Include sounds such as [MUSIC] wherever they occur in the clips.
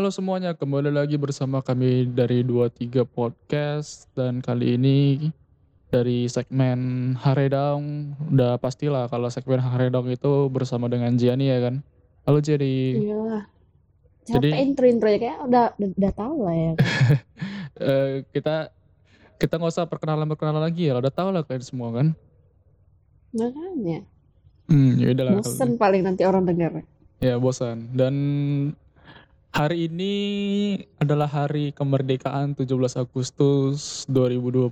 Halo semuanya, kembali lagi bersama kami dari 23 Podcast dan kali ini dari segmen Haredong udah pastilah kalau segmen Haredong itu bersama dengan Gianni ya kan. Halo Gianni. Iyalah. Jadi- Capek intro-intro ya kayak udah udah, udah tahu lah ya. [LAUGHS] Eh, kita kita nggak usah perkenalan perkenalan lagi ya, udah tahu lah kalian semua kan. Makanya Hmm, ya udah lah. bosen paling nanti orang dengar. Ya bosan. Dan hari ini adalah hari kemerdekaan 17 Agustus 2020.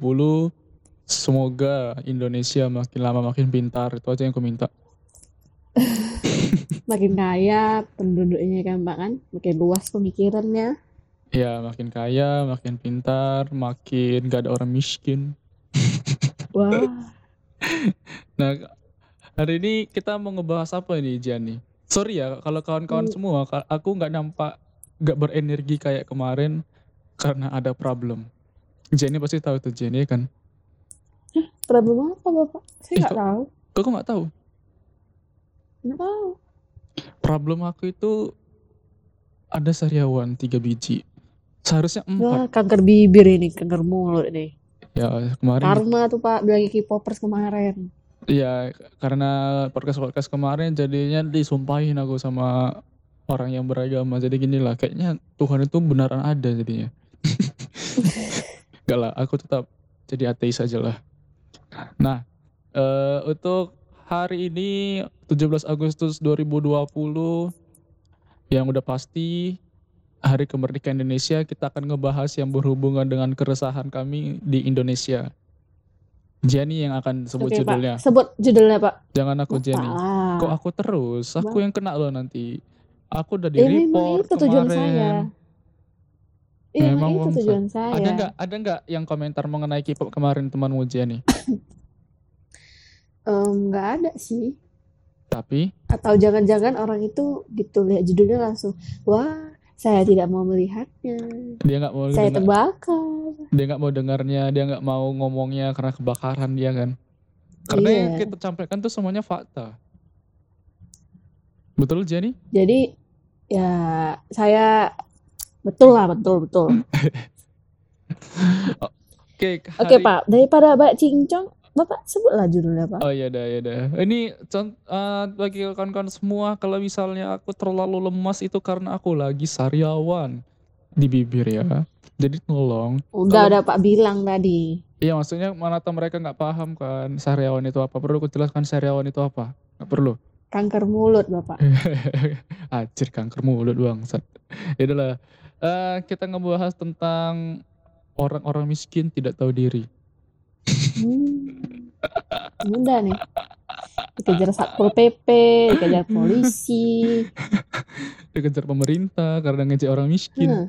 Semoga Indonesia makin lama makin pintar. Itu aja yang aku minta. [LAUGHS] Makin kaya penduduknya kan Pak kan, makin luas pemikirannya. Ya makin kaya, makin pintar, makin gak ada orang miskin. [LAUGHS] Wah, Nah hari ini kita mau ngebahas apa ini Gianni? Sorry ya kalau kawan-kawan Hmm. semua, aku nggak nampak nggak berenergi kayak kemarin karena ada problem. Jenny pasti tahu tuh Jenny kan? problem apa Bapak? Saya Eh, nggak kok- tahu. Kok aku nggak tahu? Nggak tahu. Problem aku itu ada sariawan tiga biji. Seharusnya empat. Wah, kanker bibir ini, kanker mulut nih. Ya kemarin. Karma tuh Pak, bilang K-popers kemarin. Iya karena podcast podcast kemarin jadinya disumpahin aku sama orang yang beragama. Jadi gini lah, kayaknya Tuhan itu beneran ada jadinya. [LAUGHS] Gak lah, aku tetap jadi ateis aja lah. Nah, eh, untuk hari ini 17 Agustus 2020 yang udah pasti Hari Kemerdekaan Indonesia kita akan ngebahas yang berhubungan dengan keresahan kami di Indonesia. Jenny yang akan sebut Oke judulnya. Pak, sebut judulnya Pak. Jangan aku Jenny. Salah. Kok aku terus? Aku yang kena loh nanti. Aku udah di Ya, report itu tujuan kemarin. saya. Iya, Memang itu tujuan saya. Ada nggak? Ada nggak yang komentar mengenai K-pop kemarin temanmu Jenny? [COUGHS] Em, nggak ada sih. Tapi atau jangan-jangan orang itu gitu lihat judulnya langsung wah saya tidak mau melihatnya dia nggak mau saya terbakar dia nggak mau dengarnya, dia nggak mau ngomongnya karena kebakaran dia kan. Karena Iya. yang kita sampaikan tuh semuanya fakta. Betul Jenny? jadi ya saya betul lah betul betul Oke. [LAUGHS] oke hari- pak daripada mbak cincong bapak sebutlah judulnya pak Oh iya dah, iya dah. Ini eh, bagi kawan-kawan semua, kalau misalnya aku terlalu lemas itu karena aku lagi sariawan di bibir ya. Jadi tolong. udah Kalau- ada pak bilang tadi Iya maksudnya mana tahu mereka nggak paham kan sariawan itu apa. Perlu aku jelaskan sariawan itu apa? Nggak perlu. Kanker mulut bapak [LAUGHS] Acir kanker mulut bangsat. Ya. Eh, kita ngebahas tentang orang-orang miskin tidak tahu diri. hmm. udah nih dikejar satpol pp dikejar polisi [LAUGHS] Dikejar pemerintah karena ngejar orang miskin. [LAUGHS] Hah,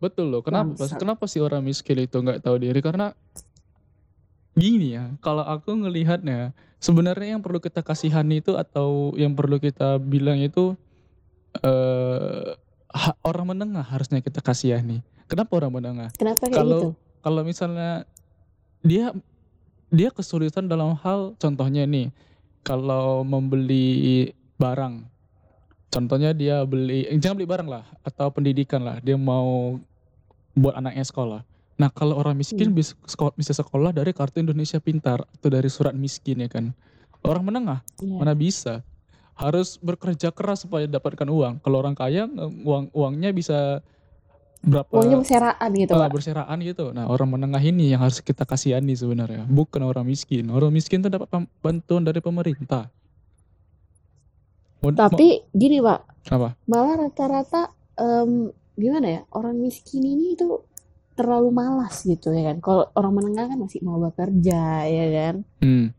Betul loh. Kenapa? Bangsat. Kenapa sih orang miskin itu nggak tahu diri? Karena gini ya. Kalau aku ngelihatnya, sebenarnya yang perlu kita kasihani itu atau yang perlu kita bilang itu eh ha- orang menengah harusnya kita kasihani. Kenapa orang menengah? kenapa kayak Kalau- gitu Kalau misalnya dia dia kesulitan dalam hal contohnya nih, kalau membeli barang. Contohnya dia beli jangan beli barang lah atau pendidikan lah. Dia mau buat anaknya sekolah. Nah, kalau orang miskin Hmm. bisa sekolah, bisa sekolah dari kartu Indonesia Pintar atau dari surat miskin ya kan. Orang menengah Iya. mana bisa harus bekerja keras supaya dapatkan uang. Kalau orang kaya uang uangnya bisa berapa uangnya berserahan gitu pak berserahan gitu. Nah, orang menengah ini yang harus kita kasihani sebenarnya, bukan orang miskin. Orang miskin tuh dapat bantuan dari pemerintah. Mau- Tapi gini pak, apa? malah rata-rata em, gimana ya orang miskin ini itu terlalu malas gitu ya kan. Kalau orang menengah kan masih mau bekerja ya kan. Hmm.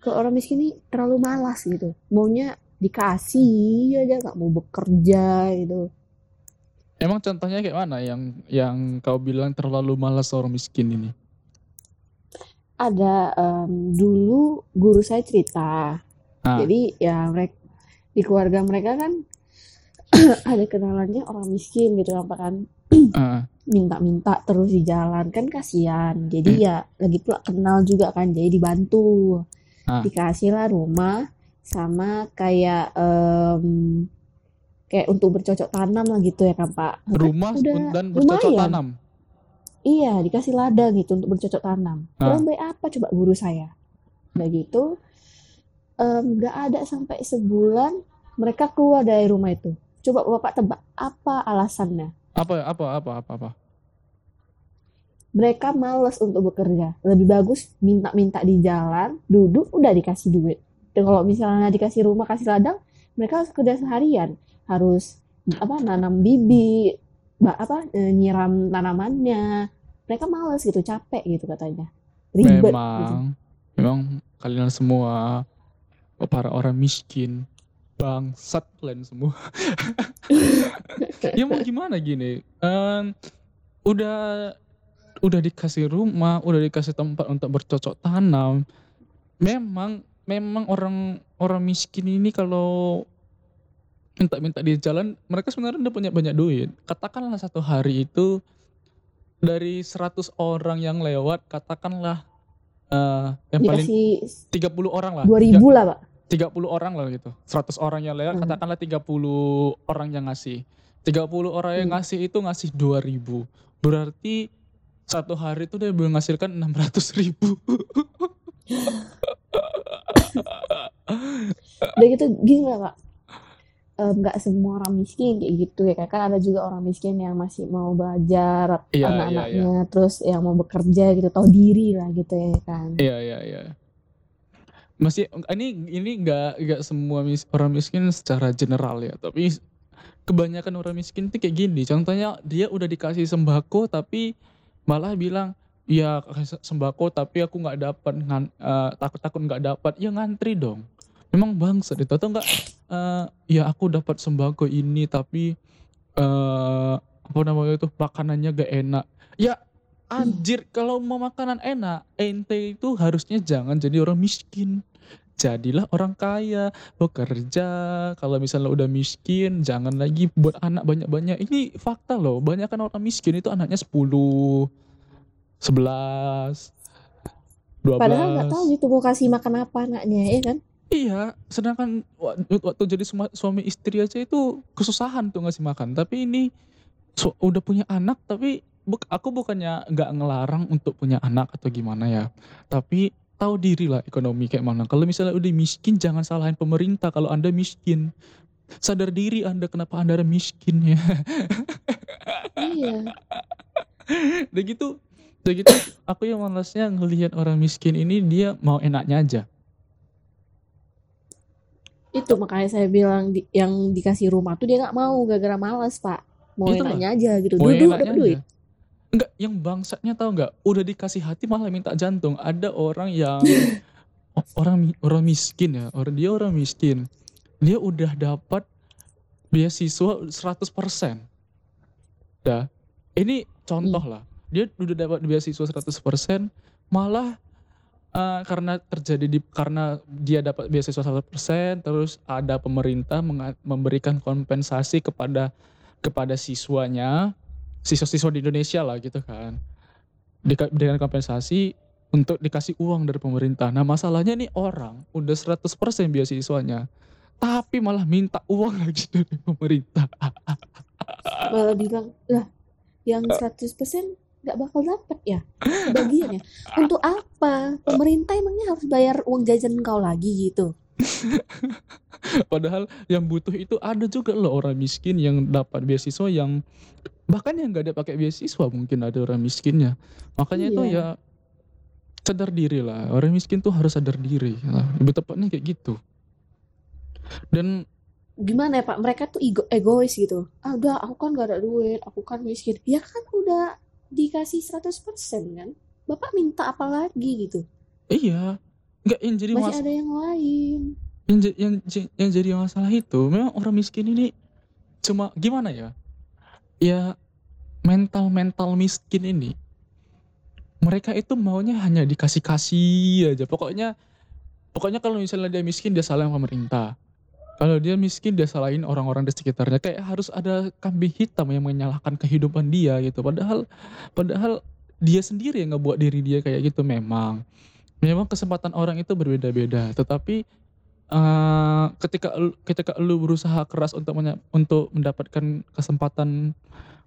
Kalau orang miskin ini terlalu malas gitu, maunya dikasih aja nggak mau bekerja gitu. Emang contohnya kayak mana yang yang kau bilang terlalu malas orang miskin ini? Ada em, dulu guru saya cerita, Ah. jadi ya mereka di keluarga mereka kan [CLEARS THROAT] ada kenalannya orang miskin gitu apa kan [CLEARS THROAT] Ah, minta-minta terus di jalan kan kasihan jadi ya lagi pula kenal juga kan jadi dibantu Ah. dikasih lah rumah sama kayak em, kayak untuk bercocok tanam lah gitu ya kan Pak. Rumah udah dan bercocok lumayan. tanam. Iya, dikasih ladang gitu untuk bercocok tanam. Kurang baik apa coba guru saya? Udah gitu, nggak ada sampai sebulan mereka keluar dari rumah itu. Coba Bapak tebak apa alasannya? Apa apa apa apa apa? Mereka males untuk bekerja. Lebih bagus minta-minta di jalan, duduk udah dikasih duit. Dan kalau misalnya dikasih rumah, kasih ladang, mereka harus kerja seharian. Harus apa nanam bibit, ba- apa eh, nyiram tanamannya. Mereka males gitu, capek gitu katanya. Ribet gitu. Memang memang kalian semua para orang miskin bangsat kalian semua. [LAUGHS] ya mau gimana gini? Em, udah udah dikasih rumah, udah dikasih tempat untuk bercocok tanam. Memang memang orang orang miskin ini kalau minta-minta di jalan, mereka sebenarnya udah punya banyak duit. Katakanlah satu hari itu dari 100 orang yang lewat, katakanlah eh, yang paling Dikasih 30 orang lah. 2000 lah, Pak. 30 orang lah gitu. 100 orang yang lewat, Hmm. katakanlah 30 orang yang ngasih. 30 orang yang Hmm. ngasih itu ngasih 2000. Berarti satu hari itu dia menghasilkan 600 ribu. [LAUGHS] Udah gitu gini lah, Pak. Em, nggak semua orang miskin kayak gitu ya kan ada juga orang miskin yang masih mau belajar Iya, iya, anak-anaknya terus yang mau bekerja gitu tahu diri lah gitu ya kan Iya, iya, iya. Masih ini ini nggak nggak semua mis- orang miskin secara general ya, tapi kebanyakan orang miskin itu kayak gini. Contohnya dia udah dikasih sembako tapi malah bilang ya sembako tapi aku nggak dapat ngan, eh, takut-takut nggak dapat. Ya ngantri dong. Memang bangsa itu atau enggak eh, ya aku dapat sembako ini tapi eh apa namanya itu makanannya gak enak. Ya anjir kalau mau makanan enak ente itu harusnya jangan jadi orang miskin jadilah orang kaya bekerja kalau misalnya udah miskin jangan lagi buat anak banyak-banyak ini fakta loh banyak kan orang miskin itu anaknya 10 11 12 padahal nggak tahu gitu mau kasih makan apa anaknya ya kan Iya, sedangkan wa- waktu jadi suami istri aja itu kesusahan tuh ngasih makan. Tapi ini su- udah punya anak, tapi aku bukannya nggak ngelarang untuk punya anak atau gimana ya. Tapi tahu diri lah ekonomi kayak mana. Kalau misalnya udah miskin, jangan salahin pemerintah kalau anda miskin. Sadar diri anda kenapa anda miskin ya. iya [LAUGHS] Udah gitu, udah gitu aku yang malasnya ngelihat orang miskin ini dia mau enaknya aja. itu makanya saya bilang di- yang dikasih rumah tuh dia nggak mau gara-gara malas pak mau Itulah. enaknya aja gitu Mau enaknya dapat duit aja. Enggak, yang bangsatnya tahu nggak? Udah dikasih hati malah minta jantung. Ada orang yang [LAUGHS] orang orang miskin ya, orang dia orang miskin. Dia udah dapat beasiswa 100%. Dah. Ini contoh lah. Dia udah dapat beasiswa 100%, malah eh, karena terjadi di karena dia dapat beasiswa 100%, terus ada pemerintah memberikan kompensasi kepada kepada siswanya siswa-siswa di Indonesia lah gitu kan. Dengan kompensasi untuk dikasih uang dari pemerintah. Nah masalahnya nih orang udah 100% beasiswanya tapi malah minta uang [LAUGHS] lagi dari pemerintah. Malah bilang lah yang 100% nggak bakal dapat ya? Bagiannya untuk apa? Pemerintah emangnya harus bayar uang jajan kau lagi gitu [LAUGHS] padahal yang butuh itu ada juga loh orang miskin yang dapat beasiswa yang bahkan yang nggak ada pakai beasiswa mungkin ada orang miskinnya. Makanya itu Iya. ya sadar diri lah. Orang miskin tuh harus sadar diri. Lah. lebih tepatnya kayak gitu. Dan gimana ya pak? Mereka tuh ego egois gitu. Ah udah aku kan gak ada duit aku kan miskin. Ya kan udah dikasih 100% kan? Bapak minta apa lagi gitu? Iya nggak yang jadi masih mas ada yang lain. Yang, yang, yang jadi masalah itu memang orang miskin ini cuma gimana ya? Ya mental mental miskin ini mereka itu maunya hanya dikasih kasih aja. Pokoknya pokoknya kalau misalnya dia miskin dia salahin pemerintah. Kalau dia miskin dia salahin orang-orang di sekitarnya. Kayak harus ada kambing hitam yang menyalahkan kehidupan dia gitu. Padahal padahal dia sendiri yang ngebuat diri dia kayak gitu memang memang kesempatan orang itu berbeda-beda tetapi eh, ketika ketika lu berusaha keras untuk untuk mendapatkan kesempatan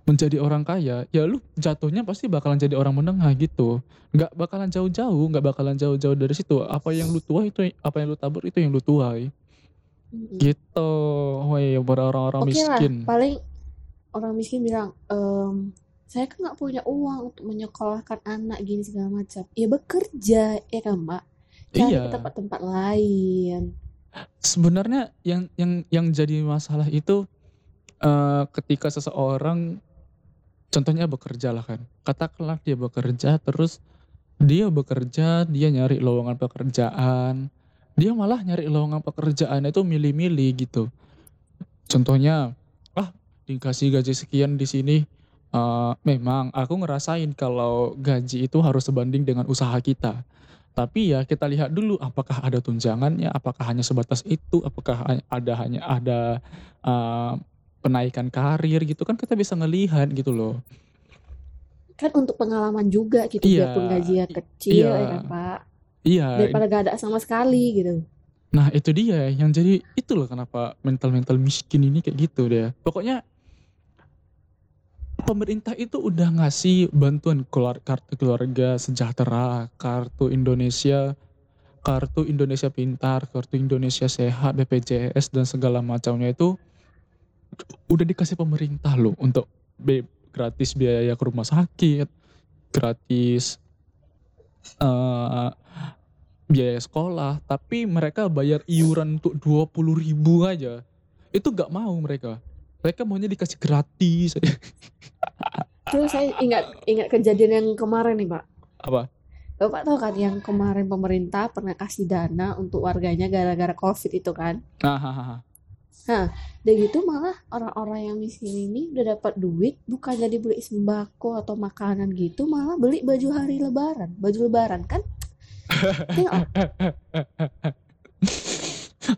menjadi orang kaya, ya lu jatuhnya pasti bakalan jadi orang menengah gitu. Nggak bakalan jauh-jauh, nggak bakalan jauh-jauh dari situ. Apa yang lu tuai itu, apa yang lu tabur itu yang lu tuai. Gitu, woi, orang-orang Oke lah, miskin. paling orang miskin bilang, "Em, saya kan nggak punya uang untuk menyekolahkan anak gini segala macam. Ya bekerja, ya kan Mbak? Cari Iya. tempat-tempat lain. Sebenarnya yang yang yang jadi masalah itu eh, ketika seseorang contohnya bekerja lah kan. Katakanlah dia bekerja terus dia bekerja, dia nyari lowongan pekerjaan. Dia malah nyari lowongan pekerjaan itu milih-milih gitu. Contohnya, ah dikasih gaji sekian di sini. Eh, memang aku ngerasain kalau gaji itu harus sebanding dengan usaha kita. Tapi ya kita lihat dulu apakah ada tunjangannya, apakah hanya sebatas itu, apakah ada hanya ada eh, penaikan karir gitu kan kita bisa ngelihat gitu loh. Kan untuk pengalaman juga gitu, Iya, biarpun gajinya kecil, iya. ya kan Pak? Iya, Daripada gak ada sama sekali gitu. nah itu dia yang jadi itu loh kenapa mental-mental miskin ini kayak gitu deh. Pokoknya pemerintah itu udah ngasih bantuan keluar kartu keluarga sejahtera, kartu Indonesia, kartu Indonesia Pintar, kartu Indonesia Sehat, BPJS dan segala macamnya itu udah dikasih pemerintah loh untuk be- gratis biaya ke rumah sakit, gratis eh, biaya sekolah, tapi mereka bayar iuran untuk 20 ribu aja. Itu gak mau mereka. Mereka maunya dikasih gratis. [LAUGHS] Terus saya ingat ingat kejadian yang kemarin nih Pak. Apa? Bapak tahu kan yang kemarin pemerintah pernah kasih dana untuk warganya gara-gara COVID itu kan? Nah, hahaha. Udah gitu malah orang-orang yang miskin ini udah dapat duit bukan jadi beli sembako atau makanan gitu malah beli baju hari lebaran baju lebaran kan [LAUGHS] Tengok, [LAUGHS]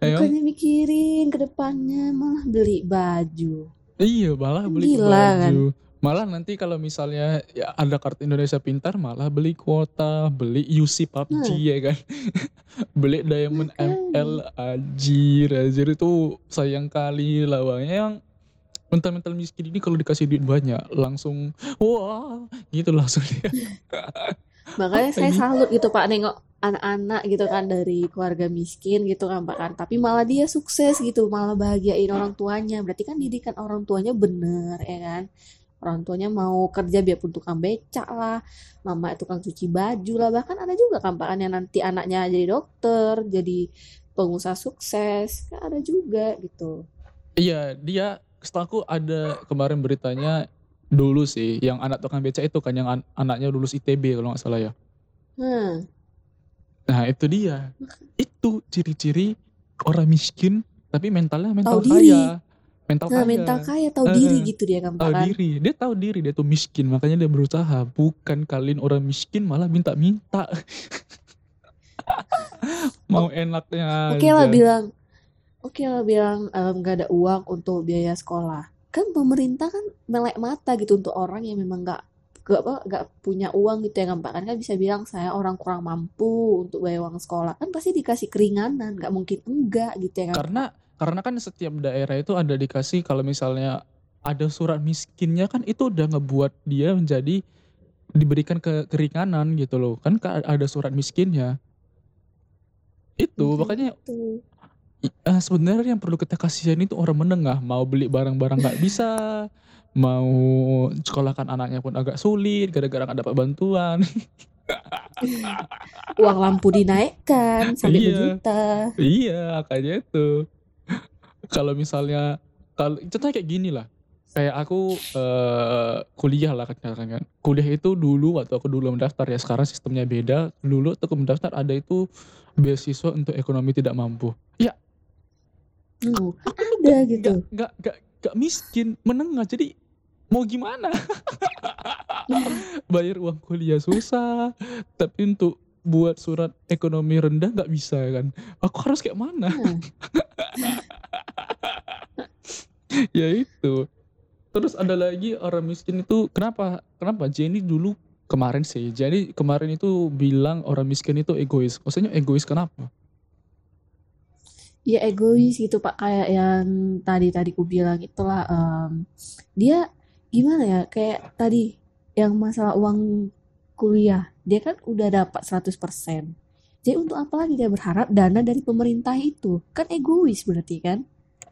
Ayo. bukannya mikirin ke depannya malah beli baju Iya, malah beli Gila, baju. Malah nanti kalau misalnya ya ada kartu Indonesia Pintar malah beli kuota, beli UC PUBG ya kan. [LAUGHS] beli Diamond Makanya. ML anjir, anjir itu sayang kali lawannya yang mental-mental miskin ini kalau dikasih duit banyak langsung wah gitu langsung dia. [LAUGHS] makanya saya salut gitu Pak nengok anak-anak gitu kan dari keluarga miskin gitu kan Pak kan. Tapi malah dia sukses gitu malah bahagiain orang tuanya. Berarti kan didikan orang tuanya bener ya kan? Orang tuanya mau kerja biarpun tukang becak lah mama tukang cuci baju lah. Bahkan ada juga kan Pak kan yang nanti anaknya jadi dokter jadi pengusaha sukses. Kan ada juga gitu. Iya, dia setahu ada kemarin beritanya dulu sih yang anak tukang becak itu kan yang an- anaknya lulus ITB kalau nggak salah ya. hmm Nah itu dia. Itu ciri-ciri orang miskin tapi mentalnya mental Tahu diri. kaya. Mental nah kaya. mental kaya tahu Eh, diri gitu dia kan Tahu diri. Dia tahu diri dia tuh miskin makanya dia berusaha. Bukan kalian orang miskin malah minta-minta. [LAUGHS] Mau enaknya Oke lah aja. bilang, oke lah bilang nggak ada uang untuk biaya sekolah. Kan pemerintah kan melek mata gitu untuk orang yang memang nggak nggak apa nggak punya uang gitu ya Pak kan bisa bilang saya orang kurang mampu untuk bayar uang sekolah kan pasti dikasih keringanan nggak mungkin enggak gitu ya kan Karena karena kan setiap daerah itu ada dikasih kalau misalnya ada surat miskinnya kan itu udah ngebuat dia menjadi diberikan ke keringanan gitu loh. Kan ka- ada surat miskinnya. Itu makanya Gitu. Eh, sebenarnya yang perlu kita kasihan itu orang menengah. Mau beli barang-barang nggak bisa. Mau sekolahkan anaknya pun agak sulit gara-gara nggak dapat bantuan. [LAUGHS] Uang lampu dinaikkan sampai Iya. berjuta. Iya makanya itu kalau misalnya kalau contohnya kayak gini lah. Kayak aku eh, kuliah lah katakan kan. Kuliah itu dulu waktu aku dulu mendaftar ya. Sekarang sistemnya beda. Dulu tuh aku mendaftar ada itu beasiswa untuk ekonomi tidak mampu. Ya Hmm, kan ada gitu. nggak nggak nggak miskin menengah jadi mau gimana? [LAUGHS] Bayar uang kuliah susah tapi untuk buat surat ekonomi rendah nggak bisa kan? Aku harus kayak mana? Nah, [LAUGHS] ya itu. Terus ada lagi orang miskin itu kenapa? Kenapa? Jenny dulu kemarin sih jadi kemarin itu bilang orang miskin itu egois. Maksudnya egois kenapa ya egois gitu pak. Kayak yang tadi tadi ku bilang itulah em, dia gimana ya kayak tadi yang masalah uang kuliah dia kan udah dapat 100% jadi untuk apa lagi dia berharap dana dari pemerintah itu? Kan egois berarti kan?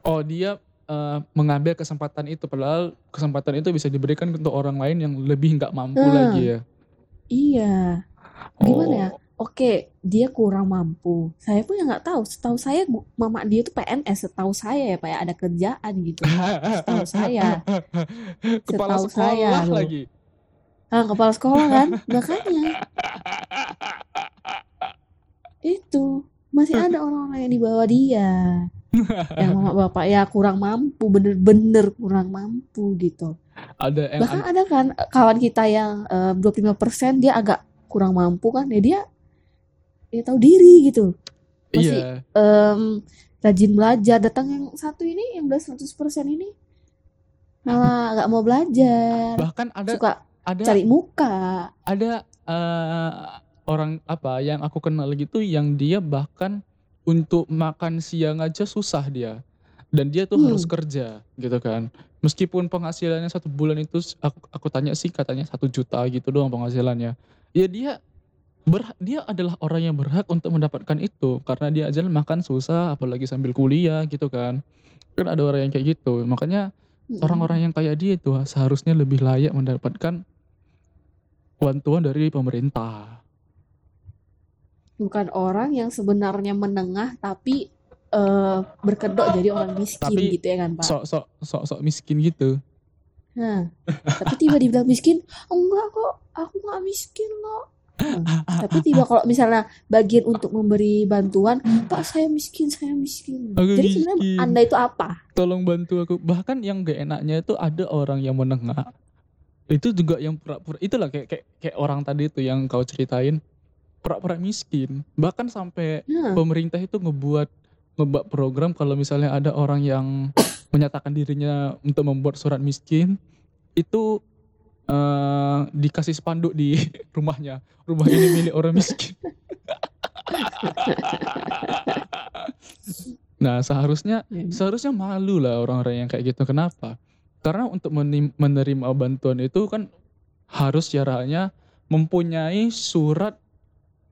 Oh dia eh, mengambil kesempatan itu padahal kesempatan itu bisa diberikan untuk orang lain yang lebih nggak mampu Nah. lagi ya. iya. Gimana ya Oke, dia kurang mampu. Saya pun ya nggak tahu. Setahu saya, mama dia tuh PNS. Setahu saya ya, Pak, ya, ada kerjaan gitu. Setahu saya. [LAUGHS] Kepala Setahu sekolah saya lagi. Ah, kepala sekolah kan? Makanya itu masih ada orang-orang yang di bawah dia. Yang mama bapak ya kurang mampu, bener-bener kurang mampu gitu. Ada Bahkan ada kan eh, kawan kita yang eh, 25% dia agak kurang mampu kan, ya dia dia tahu diri gitu. Masih iya. em, rajin belajar. Datang yang satu ini yang udah 100% ini malah nggak mau belajar. Bahkan ada Suka ada cari muka. ada eh, orang apa yang aku kenal gitu yang dia bahkan untuk makan siang aja susah dia dan dia tuh Hmm. harus kerja gitu kan meskipun penghasilannya satu bulan itu aku, aku tanya sih katanya satu juta gitu doang penghasilannya ya dia berhak, dia adalah orang yang berhak untuk mendapatkan itu karena dia aja makan susah apalagi sambil kuliah gitu kan kan ada orang yang kayak gitu makanya orang-orang yang kayak dia itu seharusnya lebih layak mendapatkan bantuan dari pemerintah. bukan orang yang sebenarnya menengah tapi eh, berkedok jadi orang miskin Tapi gitu ya kan Pak. Sok sok sok sok miskin gitu. Nah, tapi tiba dibilang miskin, enggak kok, aku nggak miskin kok. Nah, tapi tiba kalau misalnya bagian untuk memberi bantuan, Pak saya miskin, saya miskin. Aku Jadi sebenarnya. Anda itu apa? Tolong bantu aku. Bahkan yang gak enaknya itu ada orang yang menengah. Itu juga yang pura-pura itulah kayak kayak kayak orang tadi itu yang kau ceritain pura-pura miskin. Bahkan sampai Nah, pemerintah itu ngebuat ngebuat program kalau misalnya ada orang yang [COUGHS] menyatakan dirinya untuk membuat surat miskin itu eh, dikasih spanduk di [LAUGHS] rumahnya. Rumah ini milik orang miskin. [LAUGHS] Nah seharusnya ya. seharusnya malu lah orang-orang yang kayak gitu. Kenapa? Karena untuk menerima bantuan itu kan harus syaratnya mempunyai surat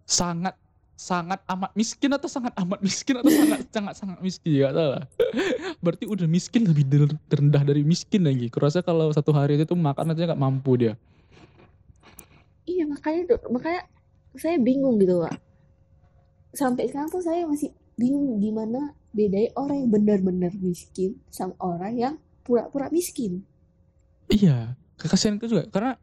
sangat sangat amat miskin atau sangat amat miskin atau sangat [LAUGHS] sangat sangat miskin ya tahu lah berarti udah miskin lebih terendah dari miskin lagi kurasa kalau satu hari itu makan aja nggak mampu dia Iya makanya tuh, makanya saya bingung gitu Pak. Sampai sekarang tuh saya masih bingung gimana bedanya orang yang benar-benar miskin sama orang yang pura-pura miskin. iya kekasihan itu juga karena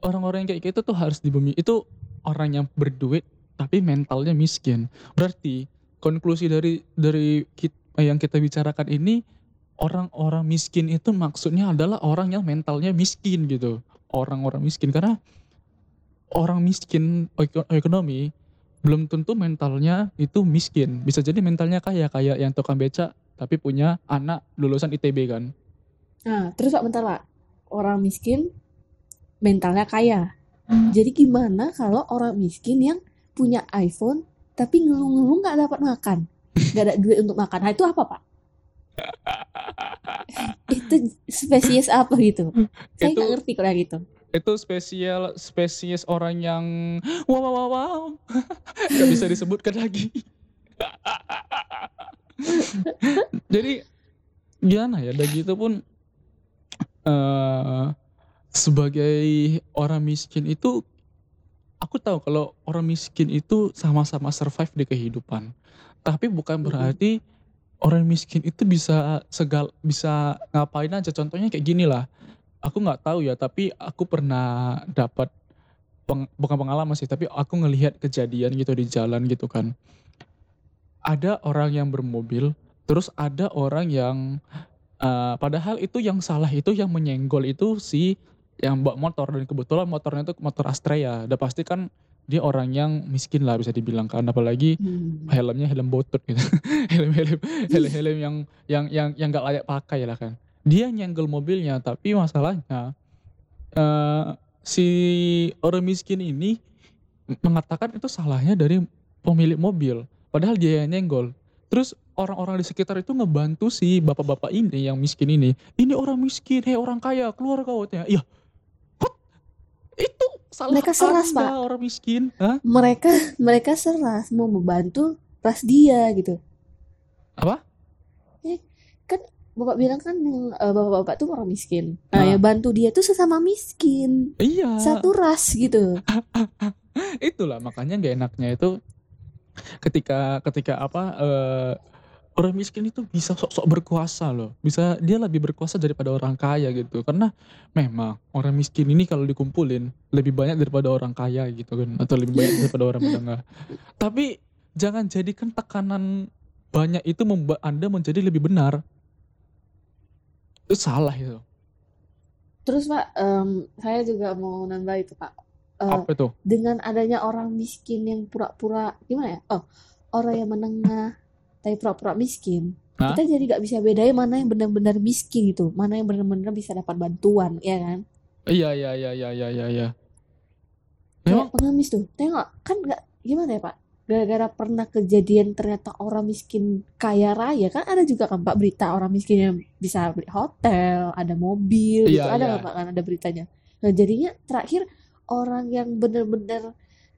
orang-orang yang kayak gitu tuh harus dibumi itu orang yang berduit tapi mentalnya miskin. Berarti konklusi dari dari kit- yang kita bicarakan ini orang-orang miskin itu maksudnya adalah orang yang mentalnya miskin gitu. Orang-orang miskin. Karena orang miskin eko- ekonomi belum tentu mentalnya itu miskin. Bisa jadi mentalnya kaya kayak yang tukang beca tapi punya anak lulusan ITB kan. Nah, terus Pak bentar Pak. Orang miskin mentalnya kaya. Jadi gimana kalau orang miskin yang punya iPhone tapi ngeluh-ngeluh nggak dapat makan, nggak ada duit untuk makan. Nah itu apa Pak? [LAUGHS] itu spesies apa gitu? Saya Itu- nggak ngerti kalau yang gitu. itu spesial spesies orang yang wow wow wow, wow. [LAUGHS] nggak bisa disebutkan lagi [LAUGHS] jadi gimana ya dan gitu pun eh sebagai orang miskin itu aku tahu kalau orang miskin itu sama-sama survive di kehidupan. Tapi bukan berarti orang miskin itu bisa segal bisa ngapain aja. Contohnya kayak gini lah. Aku nggak tahu ya tapi aku pernah dapat peng- bukan pengalaman sih tapi aku ngelihat kejadian gitu di jalan gitu kan. Ada orang yang bermobil terus ada orang yang eh, padahal itu yang salah itu yang menyenggol itu si yang bawa motor dan kebetulan motornya itu motor Astrea udah pasti kan dia orang yang miskin lah bisa dibilang kan apalagi Hmm. helmnya helm botut gitu [LAUGHS] helm helm helm helm yang yang yang yang nggak layak pakai lah kan dia nyenggol mobilnya tapi masalahnya eh si orang miskin ini mengatakan itu salahnya dari pemilik mobil padahal dia yang nyenggol terus orang-orang di sekitar itu ngebantu si bapak-bapak ini yang miskin ini. Ini orang miskin, hei orang kaya, keluar kau ya. Itu salah Mereka seras, Anda, Pak. orang miskin. Hah? mereka mereka seras mau membantu ras dia gitu Apa? Eh, kan bapak bilang kan yang eh, bapak-bapak tuh orang miskin nah Ah. yang bantu dia tuh sesama miskin Iya. satu ras gitu [LAUGHS] Itulah makanya gak enaknya itu ketika ketika apa eh, orang miskin itu bisa sok-sok berkuasa loh. Bisa dia lebih berkuasa daripada orang kaya gitu. Karena memang orang miskin ini kalau dikumpulin lebih banyak daripada orang kaya gitu kan atau lebih banyak daripada orang menengah. [LAUGHS] Tapi jangan jadikan tekanan banyak itu membuat Anda menjadi lebih benar. Itu salah itu. terus pak em, saya juga mau nambah itu pak Eh, Apa itu? dengan adanya orang miskin yang pura-pura gimana ya oh orang yang menengah tapi pura-pura miskin. Hah? kita jadi nggak bisa bedain mana yang benar-benar miskin gitu. Mana yang benar-benar bisa dapat bantuan ya kan? Iya iya iya iya iya iya. kayak Memang pengemis tuh. Tengok kan nggak gimana ya pak? Gara-gara pernah kejadian ternyata orang miskin kaya raya kan ada juga kan pak berita orang miskin yang bisa beli hotel ada mobil gitu. Iya, ada iya. nggak pak kan ada beritanya? Nah jadinya terakhir orang yang bener-bener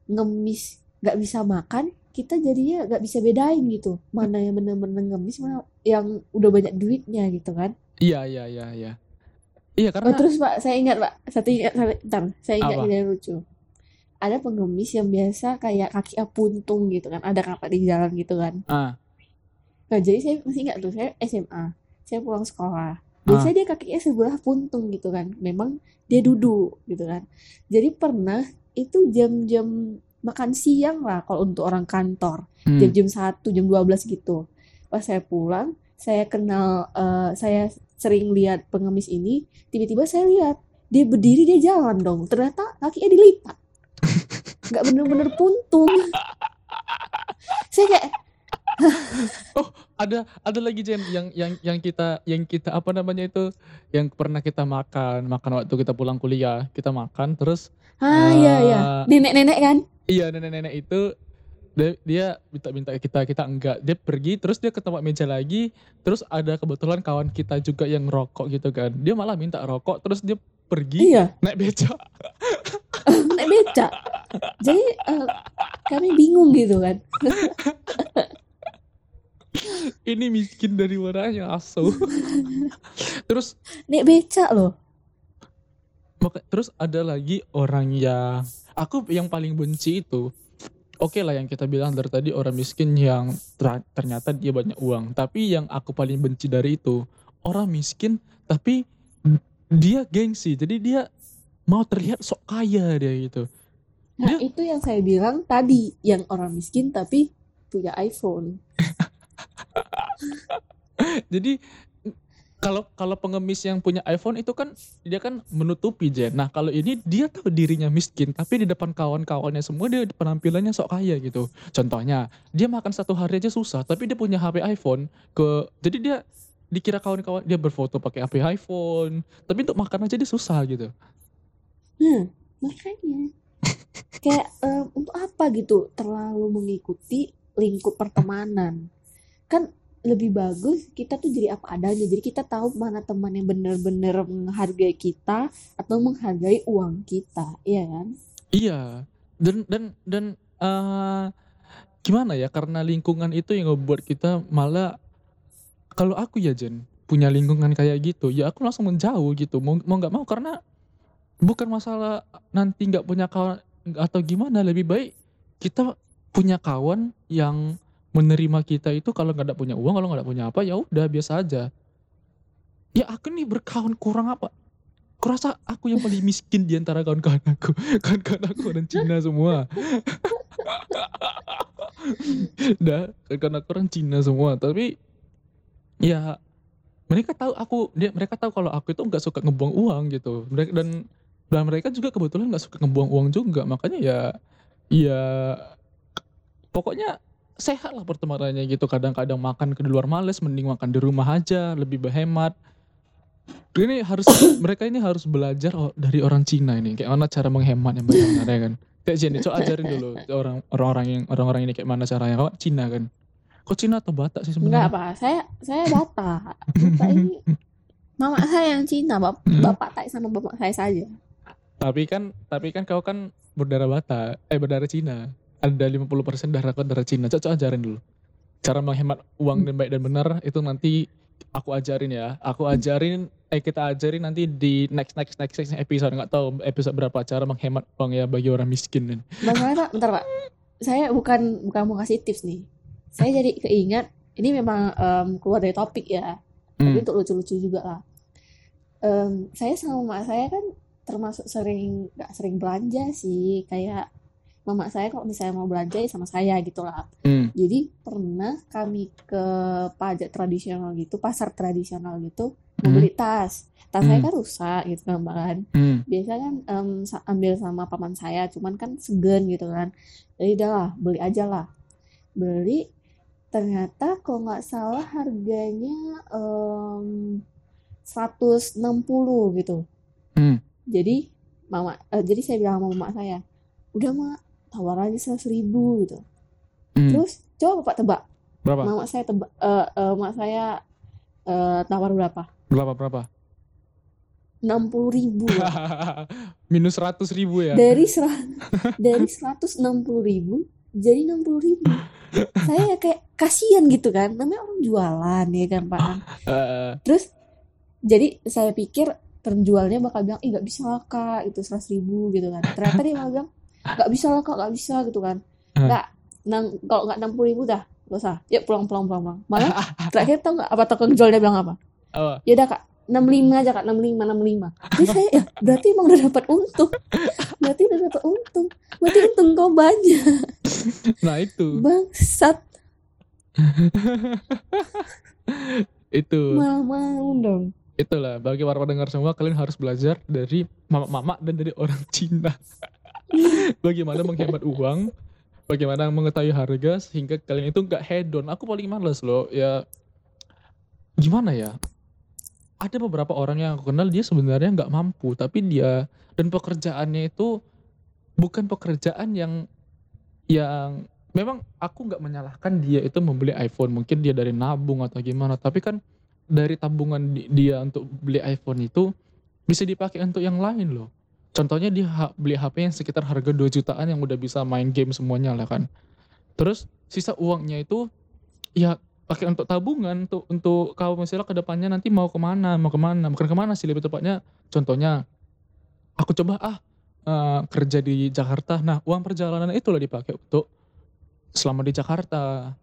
ngemis nggak bisa makan kita jadinya nggak bisa bedain gitu mana yang bener-bener ngemis mana yang udah banyak duitnya gitu kan iya iya iya iya. Iya Oh, karena terus Pak, saya ingat Pak, satu ingat, bentar, saya ingat Apa? ini yang lucu. Ada pengemis yang biasa kayak kaki puntung gitu kan, ada kakak di jalan gitu kan. ah Nah, jadi saya masih ingat tuh, saya SMA, saya pulang sekolah. Biasanya dia kakinya sebelah puntung gitu kan, memang dia duduk gitu kan. Jadi pernah itu jam-jam makan siang lah kalau untuk orang kantor, hmm. jam-jam 1, jam 12 gitu. Pas saya pulang, saya kenal, eh, saya sering lihat pengemis ini, tiba-tiba saya lihat dia berdiri dia jalan dong, ternyata kakinya dilipat, [LAUGHS] nggak bener-bener puntung. Saya kayak, [LAUGHS] ada ada lagi Jen yang yang yang kita yang kita apa namanya itu yang pernah kita makan makan waktu kita pulang kuliah kita makan terus ah iya iya, Eh, nenek-nenek kan? Iya nenek-nenek itu dia, dia minta-minta kita kita enggak dia pergi terus dia ke tempat meja lagi terus ada kebetulan kawan kita juga yang rokok gitu kan dia malah minta rokok terus dia pergi Iya, naik beca [LAUGHS] naik beca. Jadi eh, kami bingung gitu kan. [LAUGHS] ini miskin dari mananya asu [LAUGHS] terus Naik beca loh. Terus ada lagi orang yang aku yang paling benci itu oke lah yang kita bilang dari tadi orang miskin yang ter- ternyata dia banyak uang. Tapi yang aku paling benci dari itu orang miskin tapi dia gengsi. Jadi dia mau terlihat sok kaya dia gitu. Nah, Dia- itu yang saya bilang tadi, yang orang miskin tapi punya iPhone. [LAUGHS] jadi kalau kalau pengemis yang punya iPhone itu kan dia kan menutupi Jen. Nah kalau ini dia tahu dirinya miskin tapi di depan kawan-kawannya semua dia penampilannya sok kaya gitu. Contohnya dia makan satu hari aja susah tapi dia punya HP iPhone ke jadi dia dikira kawan-kawan dia berfoto pakai HP iPhone tapi untuk makan aja dia susah gitu. Nah, makanya [LAUGHS] kayak em, untuk apa gitu terlalu mengikuti lingkup pertemanan. Kan lebih bagus kita tuh jadi apa adanya. Jadi kita tahu mana teman yang benar-benar menghargai kita atau menghargai uang kita, iya kan? Iya dan dan dan eh, gimana ya karena lingkungan itu yang ngebuat kita malah kalau aku ya Jen punya lingkungan kayak gitu ya aku langsung menjauh gitu mau mau nggak mau karena bukan masalah nanti nggak punya kawan atau gimana lebih baik kita punya kawan yang menerima kita itu kalau nggak ada punya uang kalau nggak ada punya apa ya udah biasa aja. Ya aku nih berkawan kurang apa? Kurasa aku yang paling miskin di antara kawan-kawan aku. [LAUGHS] Kawan-kawan aku orang Cina semua. [LAUGHS] Dah kawan-kawan aku orang Cina semua. Tapi ya mereka tahu aku dia mereka tahu kalau aku itu nggak suka ngebuang uang gitu. Mereka dan dan mereka juga kebetulan nggak suka ngebuang uang juga. Makanya ya ya pokoknya sehat lah pertemanannya gitu kadang-kadang makan ke luar males mending makan di rumah aja lebih berhemat ini harus [COUGHS] mereka ini harus belajar dari orang Cina ini kayak mana cara menghemat yang benar ya kan kayak Jen coba ajarin dulu orang orang-orang yang orang-orang ini kayak mana caranya kau Cina kan Kok Cina atau Batak sih Enggak sebenarnya? apa, saya saya Batak. Batak ini [LAUGHS] mama saya yang Cina, bap Hmm. bapak tak sama bapak saya saja. Tapi kan tapi kan kau kan berdarah Batak, eh berdarah Cina. Ada 50% darah kau darah Cina. Cocok ajarin dulu. Cara menghemat uang dan baik dan benar itu nanti aku ajarin ya. Aku ajarin eh kita ajarin nanti di next next next, next episode nggak tahu episode berapa cara menghemat uang ya bagi orang miskin dan Bagaimana Pak? Bentar Pak. Saya bukan bukan mau kasih tips nih. Saya jadi keingat ini memang em, keluar dari topik ya. Tapi Hmm. untuk lucu-lucu juga lah. Em, saya sama mama saya kan termasuk sering nggak sering belanja sih. Kayak mama saya kalau misalnya mau belanja ya sama saya gitu lah. Hmm. Jadi pernah kami ke pajak tradisional gitu, pasar tradisional gitu, Hmm. beli tas. Tas saya Hmm. kan rusak gitu kan, Mbak, kan. Hmm. Biasanya kan sa- ambil sama paman saya, cuman kan segan gitu kan. Jadi udah lah, beli aja lah. Beli, ternyata kalau nggak salah harganya em, 160 gitu. Hmm. Jadi mama, eh, jadi saya bilang sama mama saya, udah mak, tawar aja 100 ribu gitu. Hmm. Terus coba bapak tebak, Berapa? mama saya tebak, eh, eh, mama saya eh, tawar berapa? Berapa berapa? 60 ribu. [LAUGHS] Minus 100 ribu ya. dari sera- dari 160 ribu jadi 60 ribu [LAUGHS] saya ya kayak kasihan gitu kan namanya orang jualan ya kan pak [LAUGHS] Eh, terus jadi saya pikir penjualnya bakal bilang ih nggak bisa lah kak itu 100 ribu gitu kan ternyata dia malah bilang nggak bisa lah kak nggak bisa gitu kan. Hmm. nggak nang kalau nggak 60 ribu dah gak usah. Yuk pulang pulang pulang pulang. Malah [LAUGHS] terakhir tau nggak apa tukang jualnya bilang apa? Apa? ya udah kak 65 aja kak 65 65 jadi [LAUGHS] saya ya berarti emang udah dapat untung. Berarti udah dapat untung. Berarti untung kau banyak. Nah itu, bangsat. [LAUGHS] Itu, malah mau dong. Itulah bagi para pendengar semua kalian harus belajar dari mama-mama dan dari orang Cina. [LAUGHS] bagaimana menghemat uang, bagaimana mengetahui harga sehingga kalian itu nggak hedon. Aku paling males loh ya. Gimana ya? Ada beberapa orang yang aku kenal dia sebenarnya nggak mampu, tapi dia dan pekerjaannya itu bukan pekerjaan yang yang memang aku nggak menyalahkan dia itu membeli iPhone mungkin dia dari nabung atau gimana tapi kan dari tabungan di- dia untuk beli iPhone itu bisa dipakai untuk yang lain loh contohnya dia beli HP yang sekitar harga 2 jutaan yang udah bisa main game semuanya lah kan. Terus sisa uangnya itu ya pakai untuk tabungan untuk untuk kau misalnya ke depannya nanti mau ke mana mau ke mana bukan ke mana sih lebih tepatnya contohnya aku coba ah eh, kerja di Jakarta. Nah uang perjalanan itu lah dipakai untuk selama di Jakarta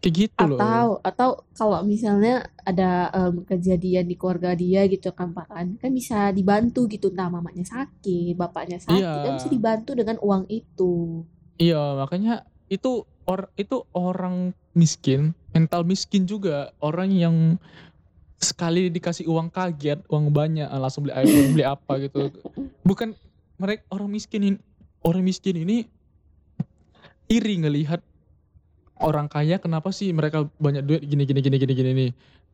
kayak gitu loh atau atau kalau misalnya ada em, kejadian di keluarga dia gitu kan pak kan kan bisa dibantu gitu nah mamanya sakit bapaknya sakit Iya. kan bisa dibantu dengan uang itu Iya, makanya itu or itu orang miskin, mental miskin juga, orang yang sekali dikasih uang kaget, uang banyak ah, langsung beli iPhone, beli apa gitu. [LAUGHS] Bukan mereka orang miskin ini, orang miskin ini iri ngelihat orang kaya kenapa sih mereka banyak duit gini gini gini gini gini nih.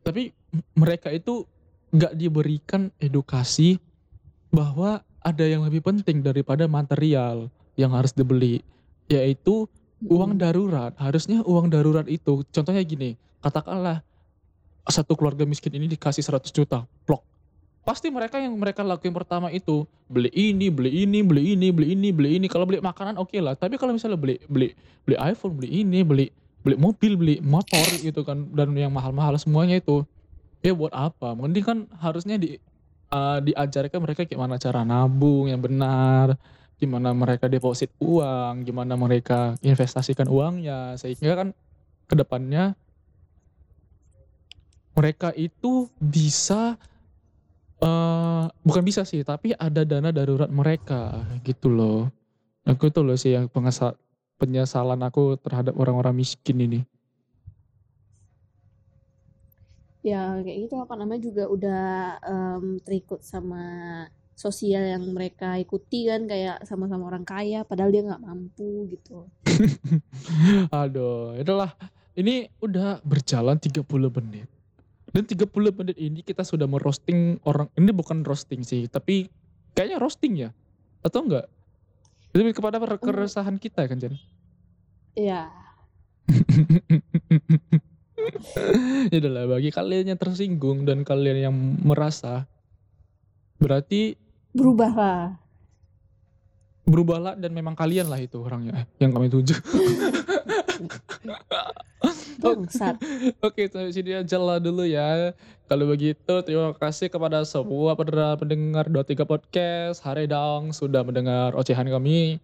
Tapi mereka itu nggak diberikan edukasi bahwa ada yang lebih penting daripada material yang harus dibeli yaitu uang Mm. darurat harusnya uang darurat itu contohnya gini katakanlah satu keluarga miskin ini dikasih 100 juta plok pasti mereka yang mereka lakuin pertama itu beli ini beli ini beli ini beli ini beli ini. Kalau beli makanan oke lah. Tapi kalau misalnya beli beli beli iPhone beli ini beli beli mobil beli motor gitu kan dan yang mahal-mahal semuanya itu ya buat apa? Mending kan harusnya di eh, diajarkan mereka gimana cara nabung yang benar gimana mereka deposit uang, gimana mereka investasikan uangnya, sehingga kan ke depannya mereka itu bisa eh bukan bisa sih, tapi ada dana darurat mereka gitu loh. Aku itu loh sih yang pengesa- penyesalan aku terhadap orang-orang miskin ini. ya kayak gitu apa namanya juga udah em, terikut sama sosial yang mereka ikuti kan kayak sama-sama orang kaya padahal dia nggak mampu gitu [LAUGHS] Aduh, itulah. Ini udah berjalan 30 menit. Dan 30 menit ini kita sudah merosting orang. Ini bukan roasting sih, tapi kayaknya roasting ya. Atau enggak? Lebih kepada keresahan kita kan, Jen? ya [LAUGHS] ya udahlah bagi kalian yang tersinggung dan kalian yang merasa berarti Berubahlah. berubahlah dan memang kalian lah itu orangnya yang kami tuju. [LAUGHS] Bangsat. [LAUGHS] Oke, sampai sini aja lah dulu ya. Kalau begitu, terima kasih kepada semua pendengar pendengar 23 podcast. Hari dong sudah mendengar ocehan kami.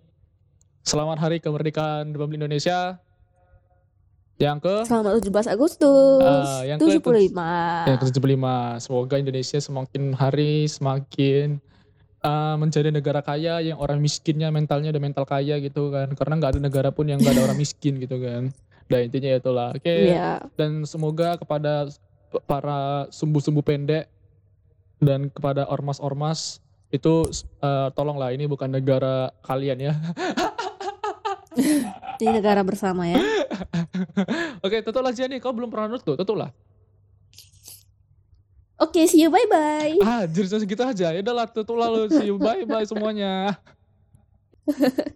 Selamat Hari Kemerdekaan Republik Indonesia. Yang ke Selamat 17 Agustus. Ah, yang ke- 75. yang ke-75. Semoga Indonesia semakin hari semakin uh, menjadi negara kaya yang orang miskinnya mentalnya udah mental kaya gitu kan. Karena nggak ada negara pun yang nggak ada orang miskin gitu kan. Nah intinya itulah. Oke. Iya. dan semoga kepada para sumbu-sumbu pendek dan kepada ormas-ormas itu eh, tolonglah ini bukan negara kalian ya. [LAUGHS] Di negara bersama ya. [LAUGHS] Oke, tutuplah Jenny, kau belum pernah nutup, tutuplah. Oke, see you bye bye. Ah, jadi segitu aja. Ya udahlah, tutuplah lu. See you. Bye bye semuanya. [LAUGHS]